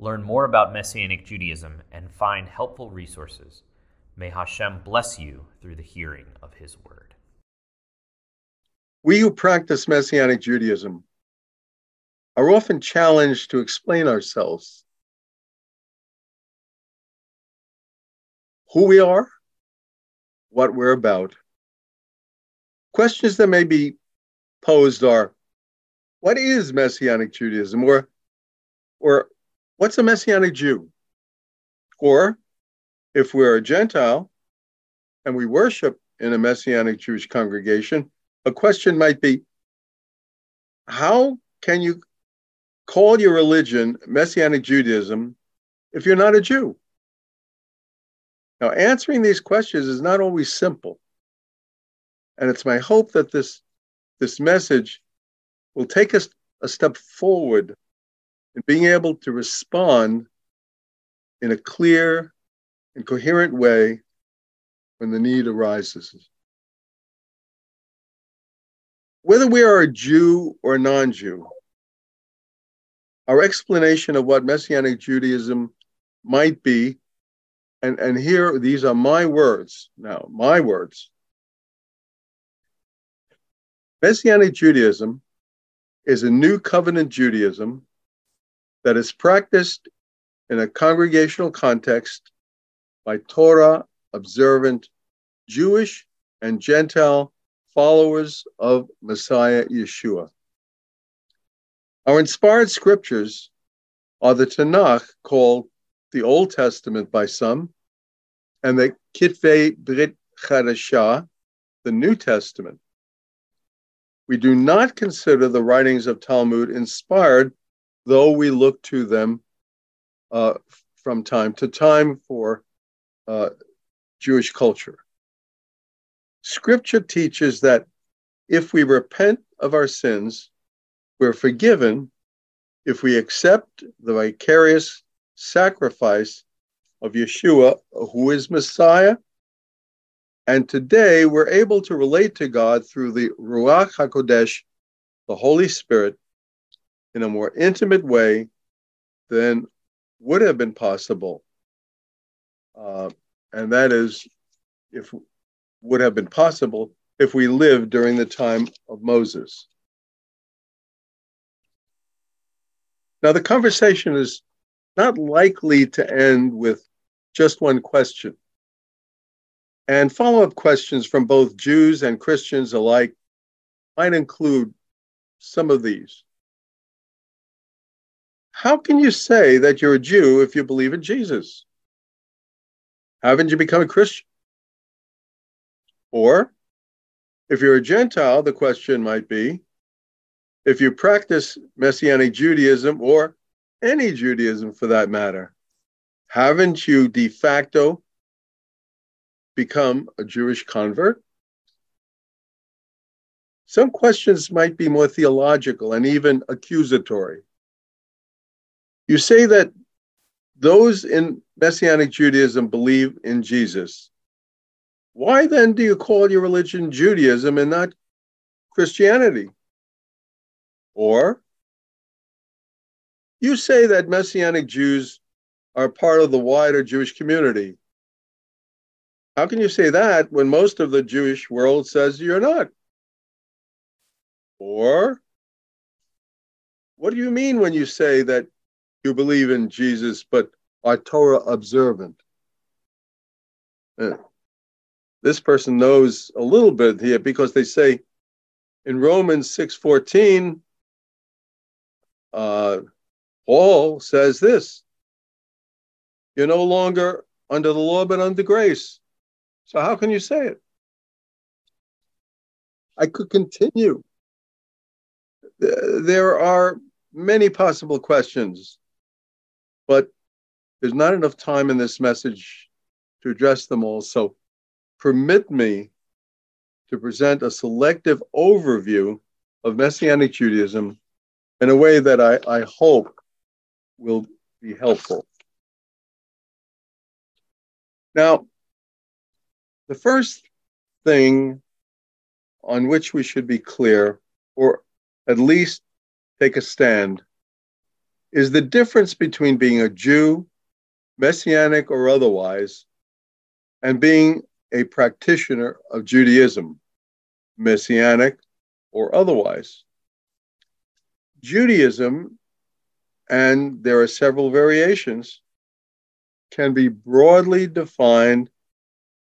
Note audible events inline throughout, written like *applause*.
learn more about Messianic Judaism, and find helpful resources. May Hashem bless you through the hearing of His word. We who practice Messianic Judaism are often challenged to explain ourselves, who we are, what we're about. Questions that may be posed are what is Messianic Judaism? Or, or what's a Messianic Jew? Or if we're a Gentile and we worship in a Messianic Jewish congregation, a question might be how can you call your religion Messianic Judaism if you're not a Jew? Now, answering these questions is not always simple. And it's my hope that this, this message will take us a step forward and being able to respond in a clear and coherent way when the need arises. Whether we are a Jew or non Jew, our explanation of what Messianic Judaism might be, and, and here these are my words now, my words. Messianic Judaism is a new covenant Judaism that is practiced in a congregational context by Torah observant Jewish and Gentile followers of Messiah Yeshua. Our inspired scriptures are the Tanakh, called the Old Testament by some, and the Kitvei Brit Chadashah, the New Testament. We do not consider the writings of Talmud inspired though we look to them uh, from time to time for uh, Jewish culture. Scripture teaches that if we repent of our sins, we're forgiven if we accept the vicarious sacrifice of Yeshua, who is Messiah. And today we're able to relate to God through the Ruach HaKodesh, the Holy Spirit, in a more intimate way than would have been possible. Uh, and that is, if would have been possible if we lived during the time of Moses. Now, the conversation is not likely to end with just one question. And follow up questions from both Jews and Christians alike might include some of these. How can you say that you're a Jew if you believe in Jesus? Haven't you become a Christian? Or, if you're a Gentile, the question might be if you practice Messianic Judaism or any Judaism for that matter, haven't you de facto become a Jewish convert? Some questions might be more theological and even accusatory. You say that those in Messianic Judaism believe in Jesus. Why then do you call your religion Judaism and not Christianity? Or you say that Messianic Jews are part of the wider Jewish community. How can you say that when most of the Jewish world says you're not? Or what do you mean when you say that you believe in Jesus, but are Torah observant. Uh, this person knows a little bit here because they say in Romans 6:14, uh, Paul says this: You're no longer under the law, but under grace. So how can you say it? I could continue. There are many possible questions but there's not enough time in this message to address them all. So permit me to present a selective overview of Messianic Judaism in a way that I, I hope will be helpful. Now, the first thing on which we should be clear, or at least take a stand, is the difference between being a Jew, Messianic or otherwise, and being a practitioner of Judaism, Messianic or otherwise. Judaism, and there are several variations, can be broadly defined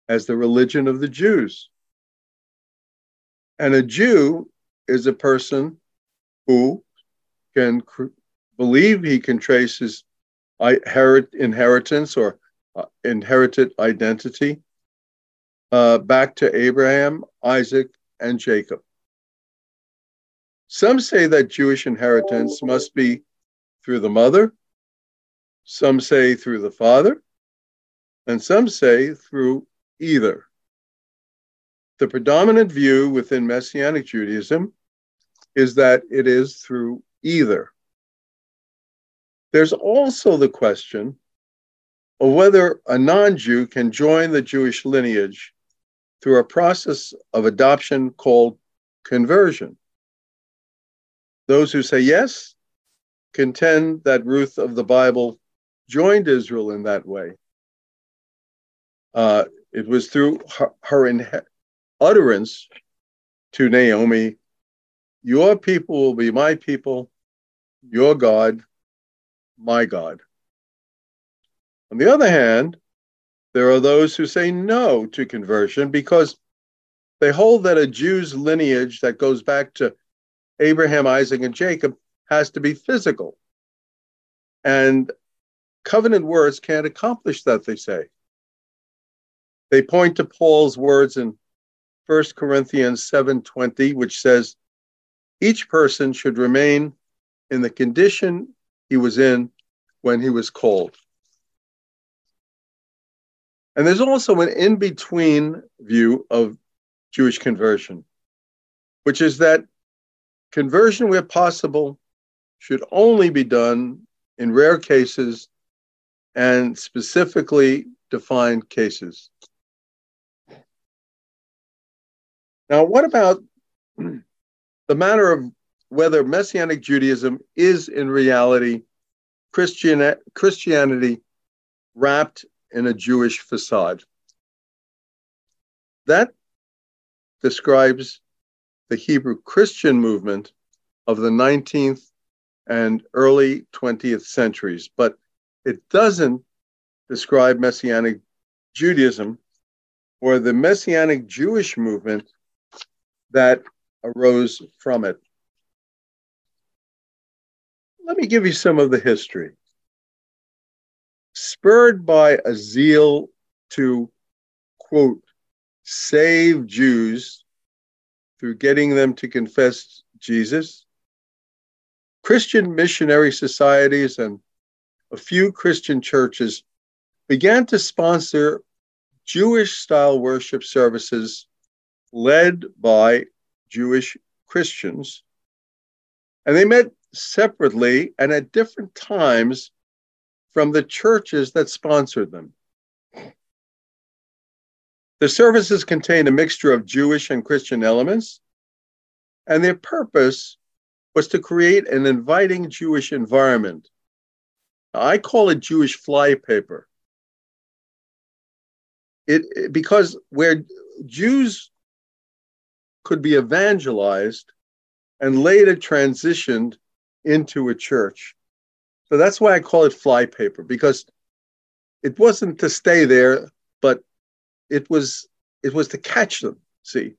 as the religion of the Jews. And a Jew is a person who can believe he can trace his inheritance or uh, inherited identity uh, back to Abraham, Isaac, and Jacob. Some say that Jewish inheritance must be through the mother, some say through the father, and some say through either. The predominant view within Messianic Judaism is that it is through either. There's also the question of whether a non Jew can join the Jewish lineage through a process of adoption called conversion. Those who say yes contend that Ruth of the Bible joined Israel in that way. Uh, it was through her, her utterance to Naomi, Your people will be my people, your God, my God. On the other hand, there are those who say no to conversion because they hold that a Jew's lineage that goes back to Abraham, Isaac, and Jacob has to be physical. And covenant words can't accomplish that, they say. They point to Paul's words in 1 Corinthians 7:20, which says, each person should remain in the condition he was in when he was called. And there's also an in between view of Jewish conversion, which is that conversion, where possible, should only be done in rare cases and specifically defined cases. Now, what about *clears throat* the matter of whether Messianic Judaism is in reality Christian, Christianity wrapped in a Jewish facade. That describes the Hebrew Christian movement of the 19th and early 20th centuries, but it doesn't describe Messianic Judaism or the Messianic Jewish movement that arose from it. Let me give you some of the history spurred by a zeal to, quote, save Jews through getting them to confess Jesus, Christian missionary societies and a few Christian churches began to sponsor Jewish style worship services led by Jewish Christians. And they met separately and at different times from the churches that sponsored them. The services contained a mixture of Jewish and Christian elements, and their purpose was to create an inviting Jewish environment. I call it Jewish flypaper. It, it, because where Jews could be evangelized and later transitioned into a church. So that's why I call it flypaper because it wasn't to stay there, but it was it was to catch them, see,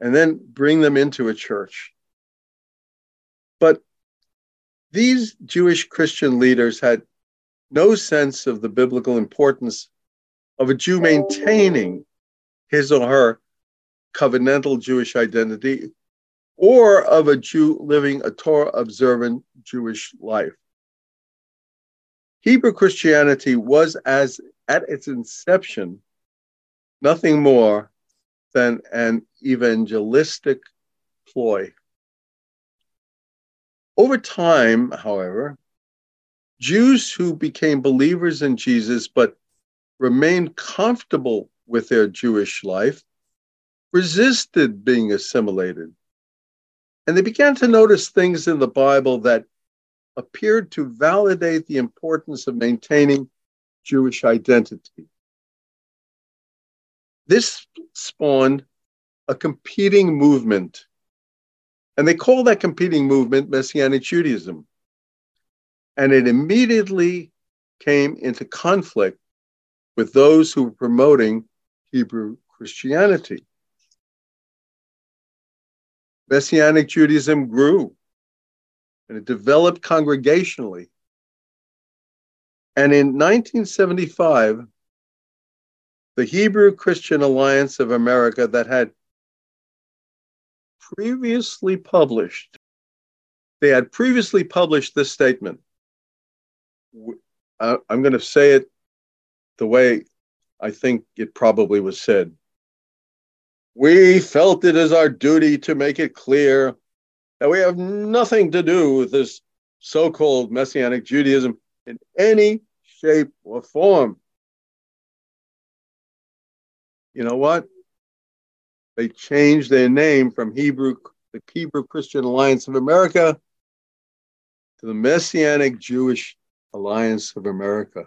and then bring them into a church. But these Jewish Christian leaders had no sense of the biblical importance of a Jew maintaining his or her covenantal Jewish identity or of a Jew living a Torah observant Jewish life. Hebrew Christianity was, as at its inception, nothing more than an evangelistic ploy. Over time, however, Jews who became believers in Jesus but remained comfortable with their Jewish life resisted being assimilated. And they began to notice things in the Bible that appeared to validate the importance of maintaining Jewish identity. This spawned a competing movement, and they call that competing movement Messianic Judaism. And it immediately came into conflict with those who were promoting Hebrew Christianity. Messianic Judaism grew and it developed congregationally. And in 1975, the Hebrew Christian Alliance of America, that had previously published, they had previously published this statement. I'm going to say it the way I think it probably was said. We felt it as our duty to make it clear that we have nothing to do with this so called Messianic Judaism in any shape or form. You know what? They changed their name from Hebrew, the Hebrew Christian Alliance of America to the Messianic Jewish Alliance of America.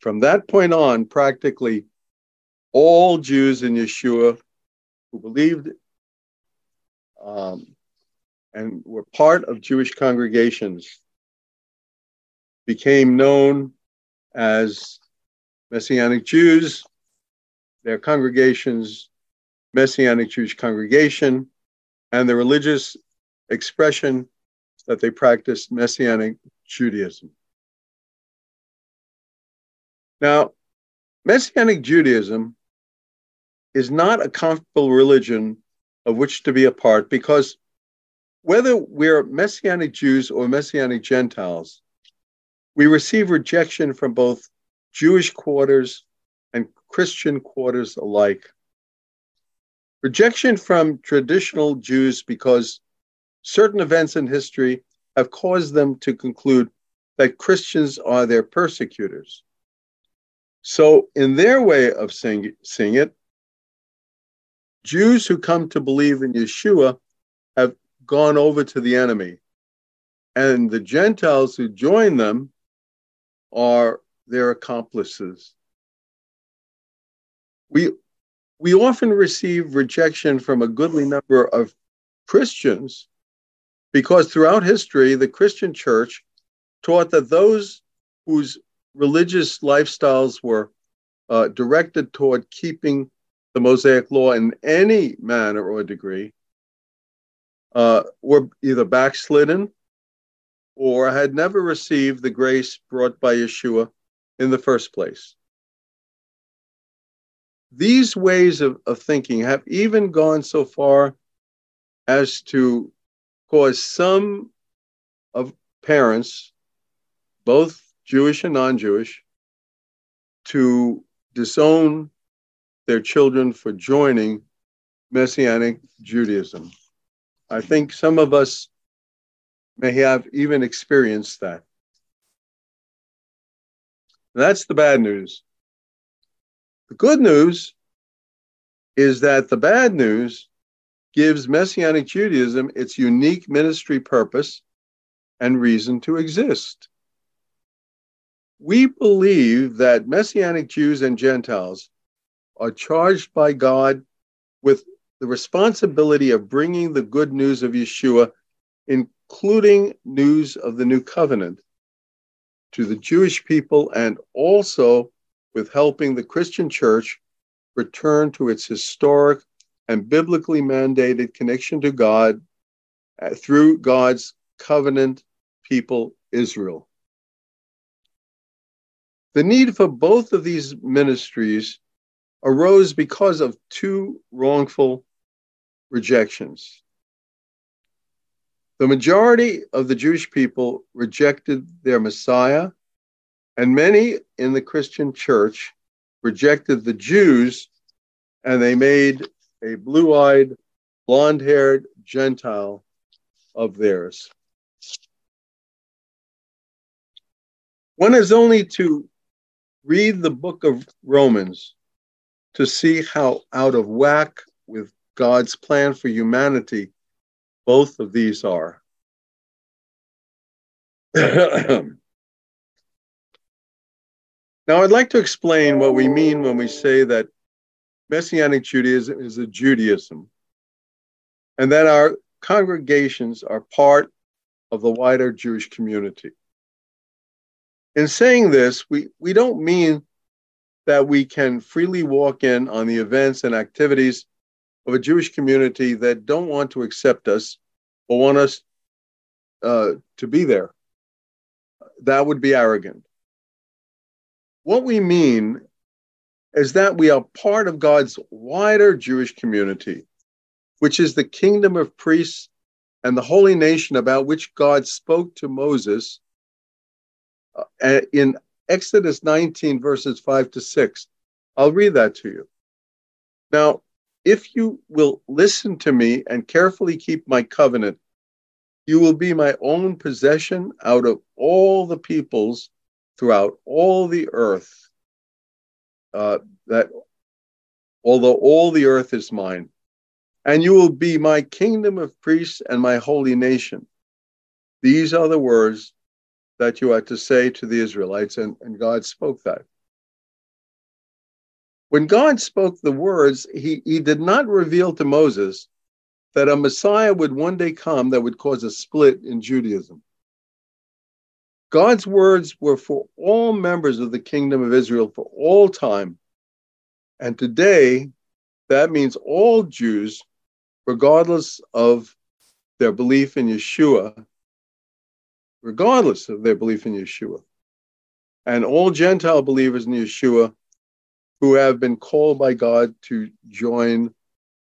From that point on, practically all Jews in Yeshua who believed um, and were part of Jewish congregations became known as Messianic Jews, their congregations, Messianic Jewish congregation, and the religious expression that they practiced Messianic Judaism. Now, Messianic Judaism is not a comfortable religion of which to be a part because whether we're Messianic Jews or Messianic Gentiles, we receive rejection from both Jewish quarters and Christian quarters alike. Rejection from traditional Jews because certain events in history have caused them to conclude that Christians are their persecutors. So, in their way of seeing, it, Jews who come to believe in Yeshua have gone over to the enemy, and the Gentiles who join them are their accomplices. We, we often receive rejection from a goodly number of Christians because throughout history, the Christian church taught that those whose religious lifestyles were uh, directed toward keeping the Mosaic Law in any manner or degree uh, were either backslidden or had never received the grace brought by Yeshua in the first place. These ways of, of thinking have even gone so far as to cause some of parents, both Jewish and non Jewish, to disown their children for joining Messianic Judaism. I think some of us may have even experienced that. That's the bad news. The good news is that the bad news gives Messianic Judaism its unique ministry purpose and reason to exist. We believe that Messianic Jews and Gentiles are charged by God with the responsibility of bringing the good news of Yeshua, including news of the new covenant, to the Jewish people and also with helping the Christian church return to its historic and biblically mandated connection to God uh, through God's covenant people, Israel. The need for both of these ministries arose because of two wrongful rejections. The majority of the Jewish people rejected their Messiah, and many in the Christian church rejected the Jews, and they made a blue eyed, blonde haired Gentile of theirs. One is only to read the book of Romans to see how out of whack with God's plan for humanity both of these are. *clears throat* now, I'd like to explain what we mean when we say that Messianic Judaism is a Judaism and that our congregations are part of the wider Jewish community. In saying this, we, we don't mean that we can freely walk in on the events and activities of a Jewish community that don't want to accept us or want us uh, to be there. That would be arrogant. What we mean is that we are part of God's wider Jewish community, which is the kingdom of priests and the holy nation about which God spoke to Moses uh, in Exodus 19, verses 5 to 6. I'll read that to you. Now, if you will listen to me and carefully keep my covenant, you will be my own possession out of all the peoples throughout all the earth. Uh, that although all the earth is mine, and you will be my kingdom of priests and my holy nation. These are the words that you are to say to the Israelites, and, and God spoke that. When God spoke the words, he, he did not reveal to Moses that a Messiah would one day come that would cause a split in Judaism. God's words were for all members of the kingdom of Israel for all time. And today, that means all Jews, regardless of their belief in Yeshua, regardless of their belief in Yeshua, and all Gentile believers in Yeshua who have been called by God to join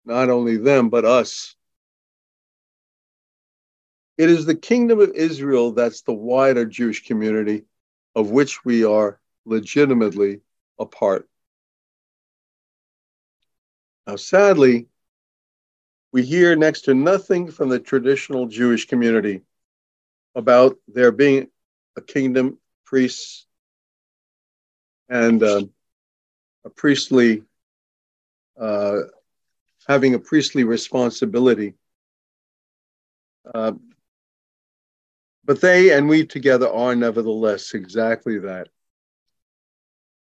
not only them, but us. It is the kingdom of Israel that's the wider Jewish community of which we are legitimately a part. Now, sadly, we hear next to nothing from the traditional Jewish community about there being a kingdom, priests, and uh, a priestly, uh, having a priestly responsibility. Uh, but they and we together are nevertheless exactly that.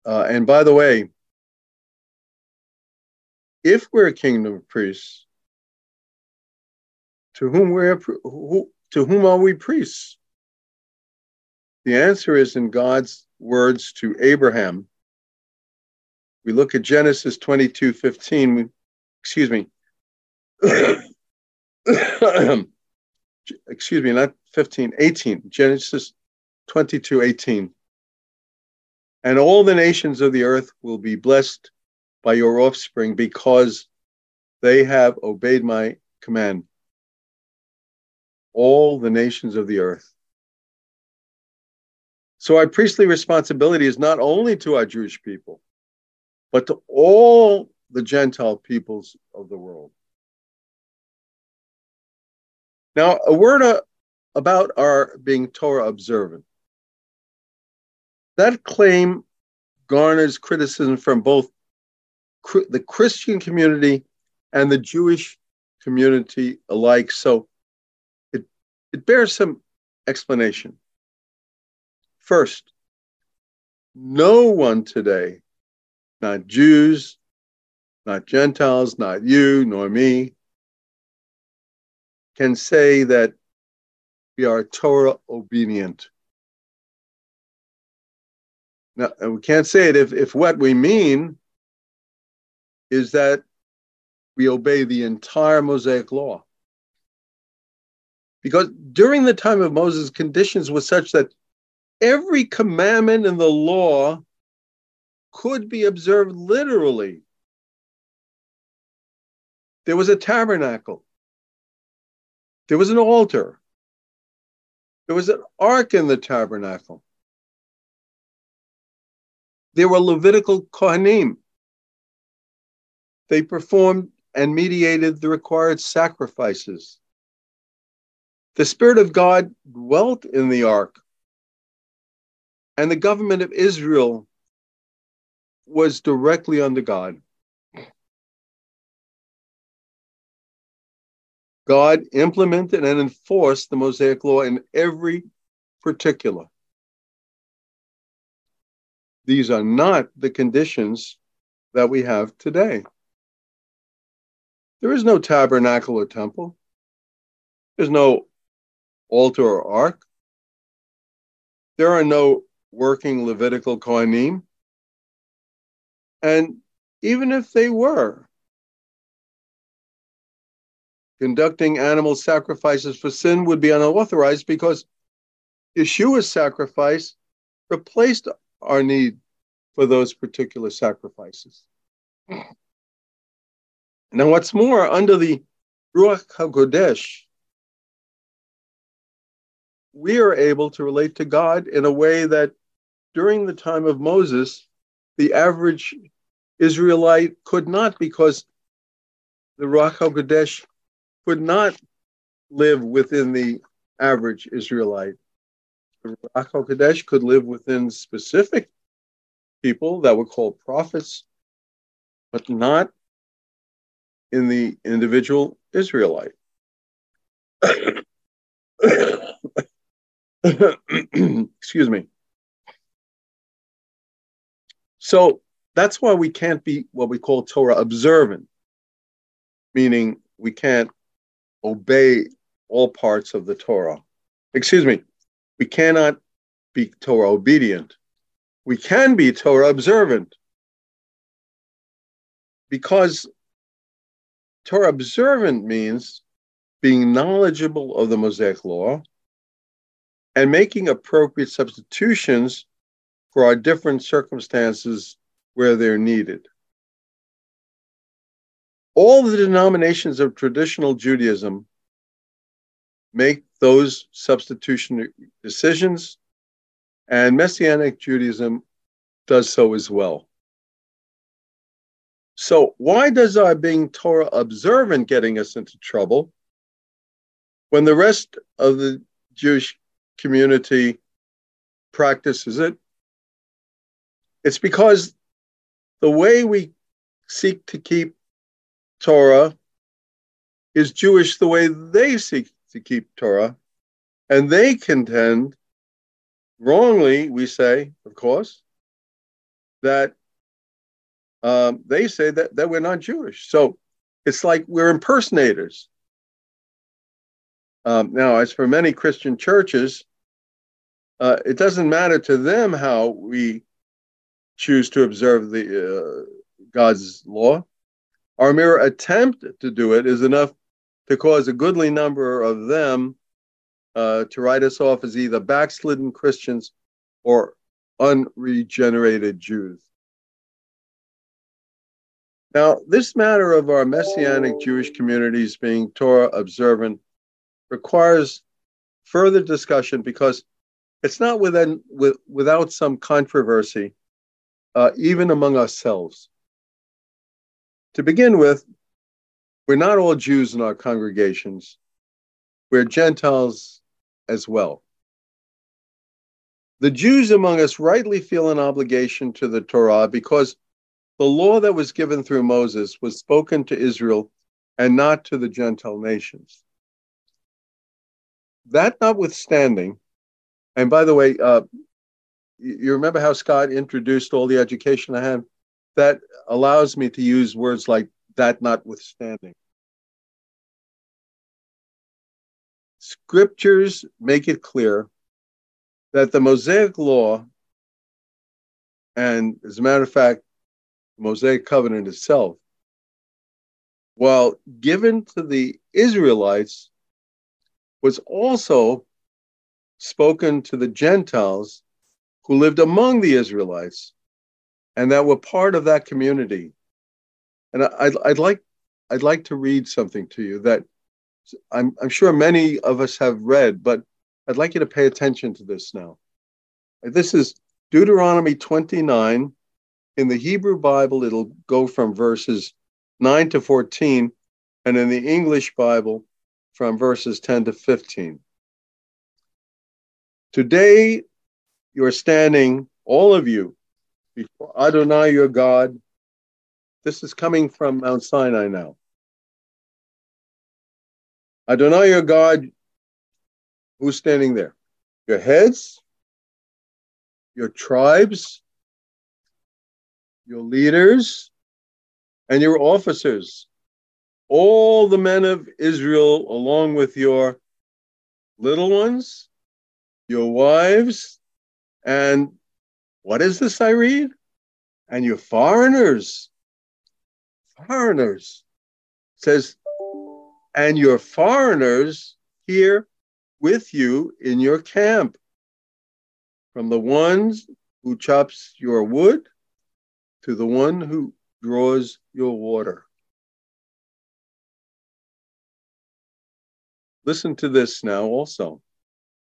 Uh, and by the way, if we're a kingdom of priests, to whom we're who, to whom are we priests? The answer is in God's words to Abraham we look at Genesis 22 15, excuse me, *coughs* excuse me, not 15, 18, Genesis 22 18. And all the nations of the earth will be blessed by your offspring because they have obeyed my command. All the nations of the earth. So our priestly responsibility is not only to our Jewish people, but to all the Gentile peoples of the world. Now, a word uh, about our being Torah observant. That claim garners criticism from both the Christian community and the Jewish community alike. So it, bears some explanation. First, no one today not Jews, not Gentiles, not you, nor me, can say that we are Torah obedient. Now, we can't say it if, if what we mean is that we obey the entire Mosaic law. Because during the time of Moses, conditions were such that every commandment in the law could be observed literally. There was a tabernacle. There was an altar. There was an ark in the tabernacle. There were Levitical Kohanim. They performed and mediated the required sacrifices. The Spirit of God dwelt in the ark, and the government of Israel was directly under God. God implemented and enforced the Mosaic law in every particular. These are not the conditions that we have today. There is no tabernacle or temple. There's no altar or ark. There are no working Levitical Kohanim. And even if they were, conducting animal sacrifices for sin would be unauthorized because Yeshua's sacrifice replaced our need for those particular sacrifices. Now, what's more, under the Ruach HaKodesh, we are able to relate to God in a way that during the time of Moses, the average Israelite could not because the Ruach HaKodesh could not live within the average Israelite. The Ruach HaKodesh could live within specific people that were called prophets, but not in the individual Israelite. *coughs* *coughs* *coughs* *coughs* Excuse me. So that's why we can't be what we call Torah observant, meaning we can't obey all parts of the Torah. Excuse me, we cannot be Torah obedient. We can be Torah observant because Torah observant means being knowledgeable of the Mosaic law and making appropriate substitutions for our different circumstances where they're needed. All the denominations of traditional Judaism make those substitution decisions, and Messianic Judaism does so as well. So, why does our being Torah observant getting us into trouble when the rest of the Jewish community practices it? It's because the way we seek to keep Torah is Jewish the way they seek to keep Torah. And they contend, wrongly, we say, of course, that um, they say that, that we're not Jewish. So it's like we're impersonators. Um, now, as for many Christian churches, uh, it doesn't matter to them how we choose to observe the uh, God's law. Our mere attempt to do it is enough to cause a goodly number of them uh, to write us off as either backslidden Christians or unregenerated Jews. Now, this matter of our Messianic Jewish communities being Torah observant requires further discussion because it's not within, with, without some controversy, uh, even among ourselves. To begin with, we're not all Jews in our congregations, we're Gentiles as well. The Jews among us rightly feel an obligation to the Torah because the law that was given through Moses was spoken to Israel and not to the Gentile nations. That notwithstanding, and by the way, uh, you remember how Scott introduced all the education I have? that allows me to use words like that notwithstanding. Scriptures make it clear that the Mosaic law, and as a matter of fact, the Mosaic covenant itself, while given to the Israelites, was also spoken to the Gentiles who lived among the Israelites and that were part of that community. And I'd, I'd like I'd like to read something to you that I'm, I'm sure many of us have read, but I'd like you to pay attention to this now. This is Deuteronomy 29. In the Hebrew Bible, it'll go from verses 9 to 14, and in the English Bible, from verses 10 to 15. Today, you're standing, all of you, before Adonai your God. This is coming from Mount Sinai now. Adonai your God, who's standing there? Your heads, your tribes, your leaders, and your officers. All the men of Israel, along with your little ones, your wives, and what is this I read? And your foreigners. Foreigners. Says, and your foreigners here with you in your camp, from the ones who chops your wood to the one who draws your water. Listen to this now also.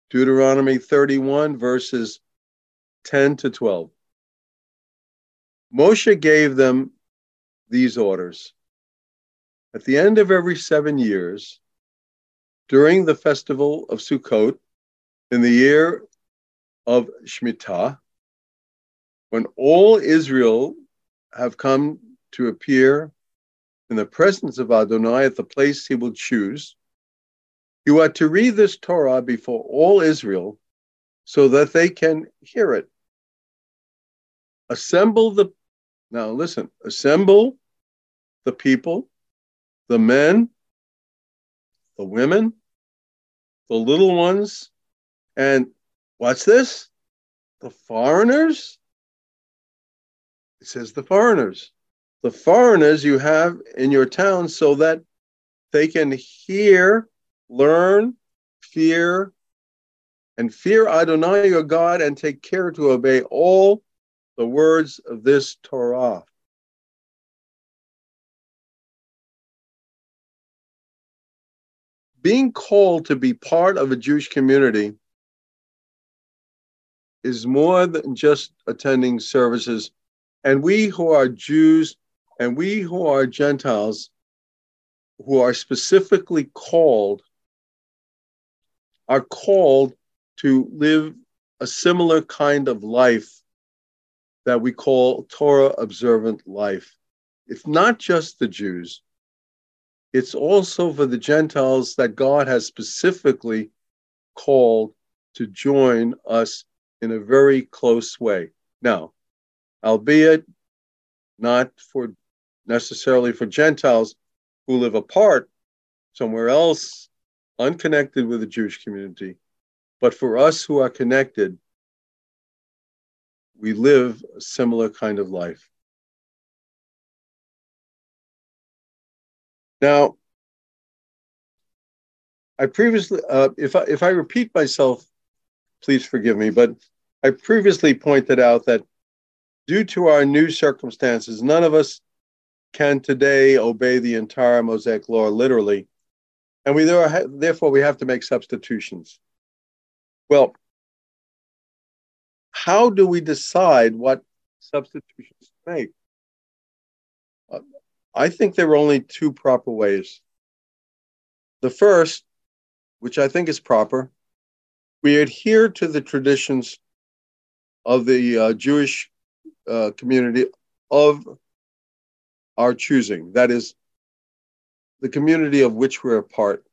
Deuteronomy 31, verses 10 to 12. Moshe gave them these orders. At the end of every seven years, during the festival of Sukkot, in the year of Shemitah, when all Israel have come to appear in the presence of Adonai at the place he will choose, you are to read this Torah before all Israel so that they can hear it. Assemble the, now listen, assemble the people, the men, the women, the little ones, and what's this? The foreigners? It says the foreigners. The foreigners you have in your town so that they can hear learn, fear, and fear Adonai your God and take care to obey all the words of this Torah. Being called to be part of a Jewish community is more than just attending services. And we who are Jews and we who are Gentiles, who are specifically called are called to live a similar kind of life that we call Torah observant life. It's not just the Jews, it's also for the Gentiles that God has specifically called to join us in a very close way. Now, albeit not for necessarily for Gentiles who live apart somewhere else unconnected with the Jewish community. But for us who are connected, we live a similar kind of life. Now, I previously, uh, if I if I repeat myself, please forgive me. But I previously pointed out that due to our new circumstances, none of us can today obey the entire Mosaic law literally and we therefore we have to make substitutions. Well, how do we decide what substitutions to make? Uh, I think there are only two proper ways. The first, which I think is proper, we adhere to the traditions of the uh, Jewish uh, community of our choosing. That is, the community of which we're a part.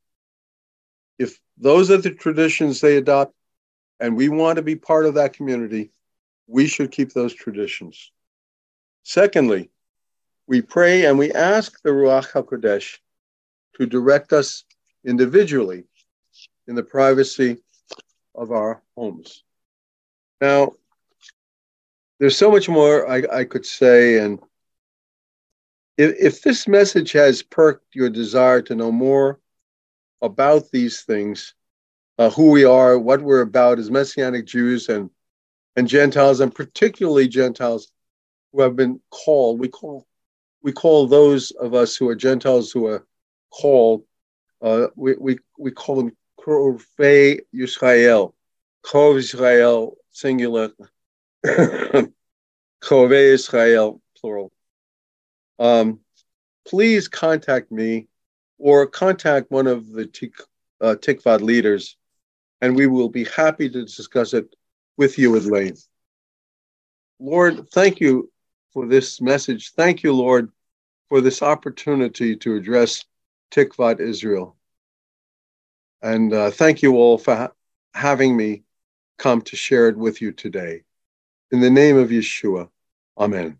If those are the traditions they adopt and we want to be part of that community, we should keep those traditions. Secondly, we pray and we ask the Ruach HaKodesh to direct us individually in the privacy of our homes. Now, there's so much more I, I could say, and if, if this message has perked your desire to know more about these things, uh, who we are, what we're about as Messianic Jews and, and Gentiles, and particularly Gentiles who have been called, we call we call those of us who are Gentiles who are called Uh, we, we, we call them Krovei Yisrael, Krov Israel, singular, *coughs* Krovei Israel, plural. Um, please contact me or contact one of the uh, Tikvat leaders, and we will be happy to discuss it with you at length. Lord, thank you for this message. Thank you, Lord, for this opportunity to address Tikvat Israel. And uh, thank you all for ha- having me come to share it with you today. In the name of Yeshua, Amen.